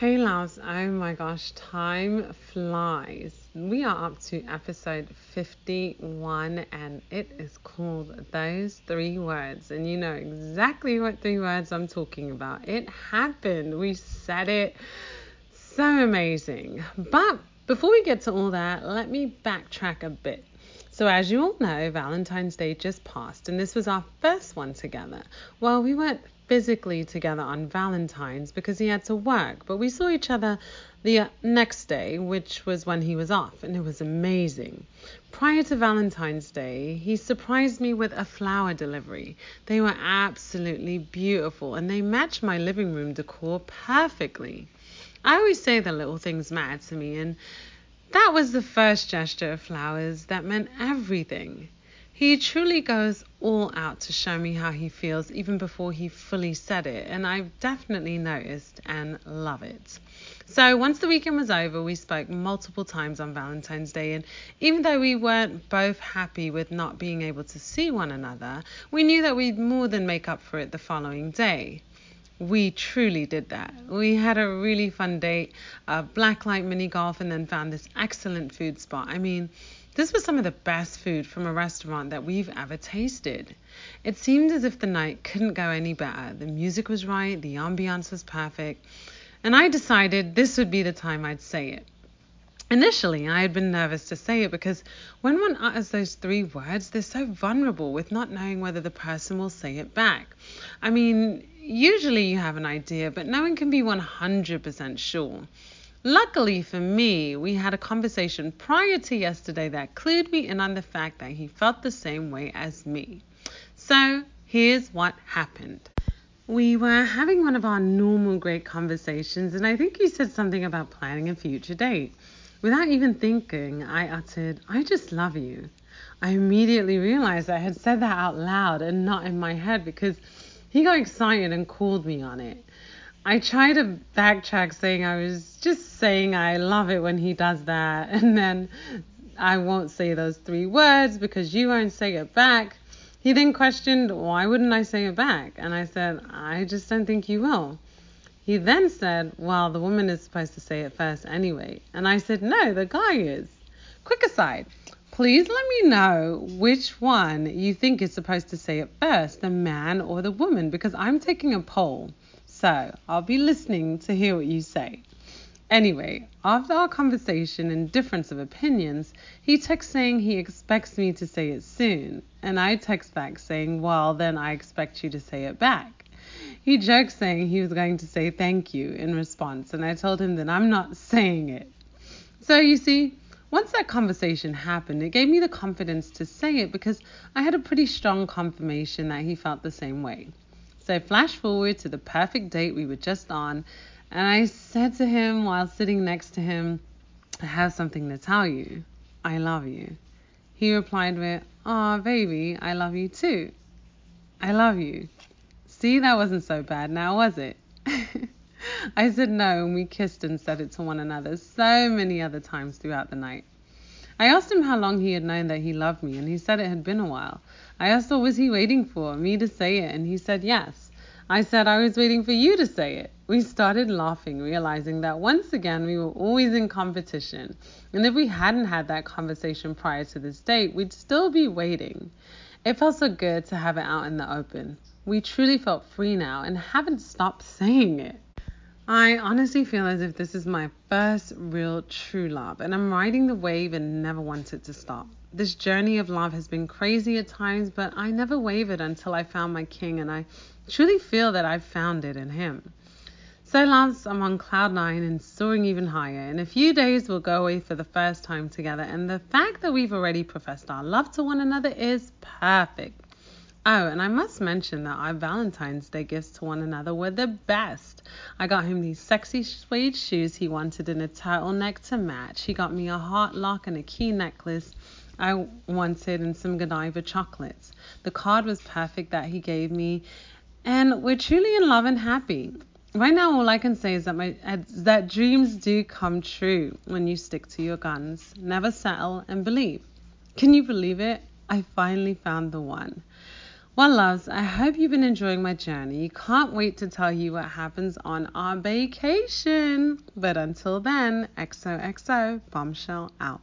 Hey loves, oh my gosh, time flies. We are up to episode 51 and it is called Those Three Words. And you know exactly what three words I'm talking about. It happened. We said it. So amazing. But before we get to all that, let me backtrack a bit. So, as you all know, Valentine's Day just passed, and this was our first one together. Well, we weren't physically together on Valentine's because he had to work, but we saw each other the uh, next day, which was when he was off, and it was amazing. Prior to Valentine's Day, he surprised me with a flower delivery. They were absolutely beautiful and they matched my living room decor perfectly. I always say the little things matter to me, and that was the first gesture of flowers that meant everything. He truly goes all out to show me how he feels even before he fully said it, and I've definitely noticed and love it. So once the weekend was over, we spoke multiple times on Valentine's Day, and even though we weren't both happy with not being able to see one another, we knew that we'd more than make up for it the following day. We truly did that. We had a really fun date, a blacklight mini golf, and then found this excellent food spot. I mean, this was some of the best food from a restaurant that we've ever tasted. It seemed as if the night couldn't go any better. The music was right, the ambiance was perfect, and I decided this would be the time I'd say it. Initially, I had been nervous to say it because when one utters those three words, they're so vulnerable with not knowing whether the person will say it back. I mean, usually you have an idea, but no one can be 100% sure. Luckily for me, we had a conversation prior to yesterday that clued me in on the fact that he felt the same way as me. So here's what happened. We were having one of our normal great conversations, and I think he said something about planning a future date. Without even thinking, I uttered, I just love you. I immediately realized I had said that out loud and not in my head because he got excited and called me on it. I try to backtrack saying I was just saying I love it when he does that, and then I won't say those three words because you won't say it back. He then questioned, Why wouldn't I say it back? And I said, I just don't think you will. He then said, Well, the woman is supposed to say it first anyway. And I said, No, the guy is. Quick aside, please let me know which one you think is supposed to say it first, the man or the woman, because I'm taking a poll. So I'll be listening to hear what you say. Anyway, after our conversation and difference of opinions, he texts saying he expects me to say it soon, and I text back saying, Well, then I expect you to say it back. He joked saying he was going to say thank you in response, and I told him that I'm not saying it. So you see, once that conversation happened, it gave me the confidence to say it because I had a pretty strong confirmation that he felt the same way. So, flash forward to the perfect date we were just on, and I said to him while sitting next to him, I have something to tell you. I love you. He replied with, Aw, baby, I love you too. I love you. See, that wasn't so bad now, was it? I said no, and we kissed and said it to one another so many other times throughout the night. I asked him how long he had known that he loved me, and he said it had been a while. I asked what was he waiting for, me to say it, and he said yes. I said I was waiting for you to say it. We started laughing, realizing that once again we were always in competition, and if we hadn't had that conversation prior to this date, we'd still be waiting. It felt so good to have it out in the open. We truly felt free now and haven't stopped saying it. I honestly feel as if this is my first real true love, and I'm riding the wave and never want it to stop. This journey of love has been crazy at times, but I never wavered until I found my king, and I truly feel that I've found it in him. So, loves, I'm on cloud nine and soaring even higher. In a few days, we'll go away for the first time together, and the fact that we've already professed our love to one another is perfect. Oh, and I must mention that our Valentine's Day gifts to one another were the best. I got him these sexy suede shoes he wanted and a turtleneck to match. He got me a heart lock and a key necklace I wanted and some Godiva chocolates. The card was perfect that he gave me, and we're truly in love and happy. Right now, all I can say is that my that dreams do come true when you stick to your guns, never settle, and believe. Can you believe it? I finally found the one. Well, loves, I hope you've been enjoying my journey. Can't wait to tell you what happens on our vacation. But until then, XOXO, bombshell out.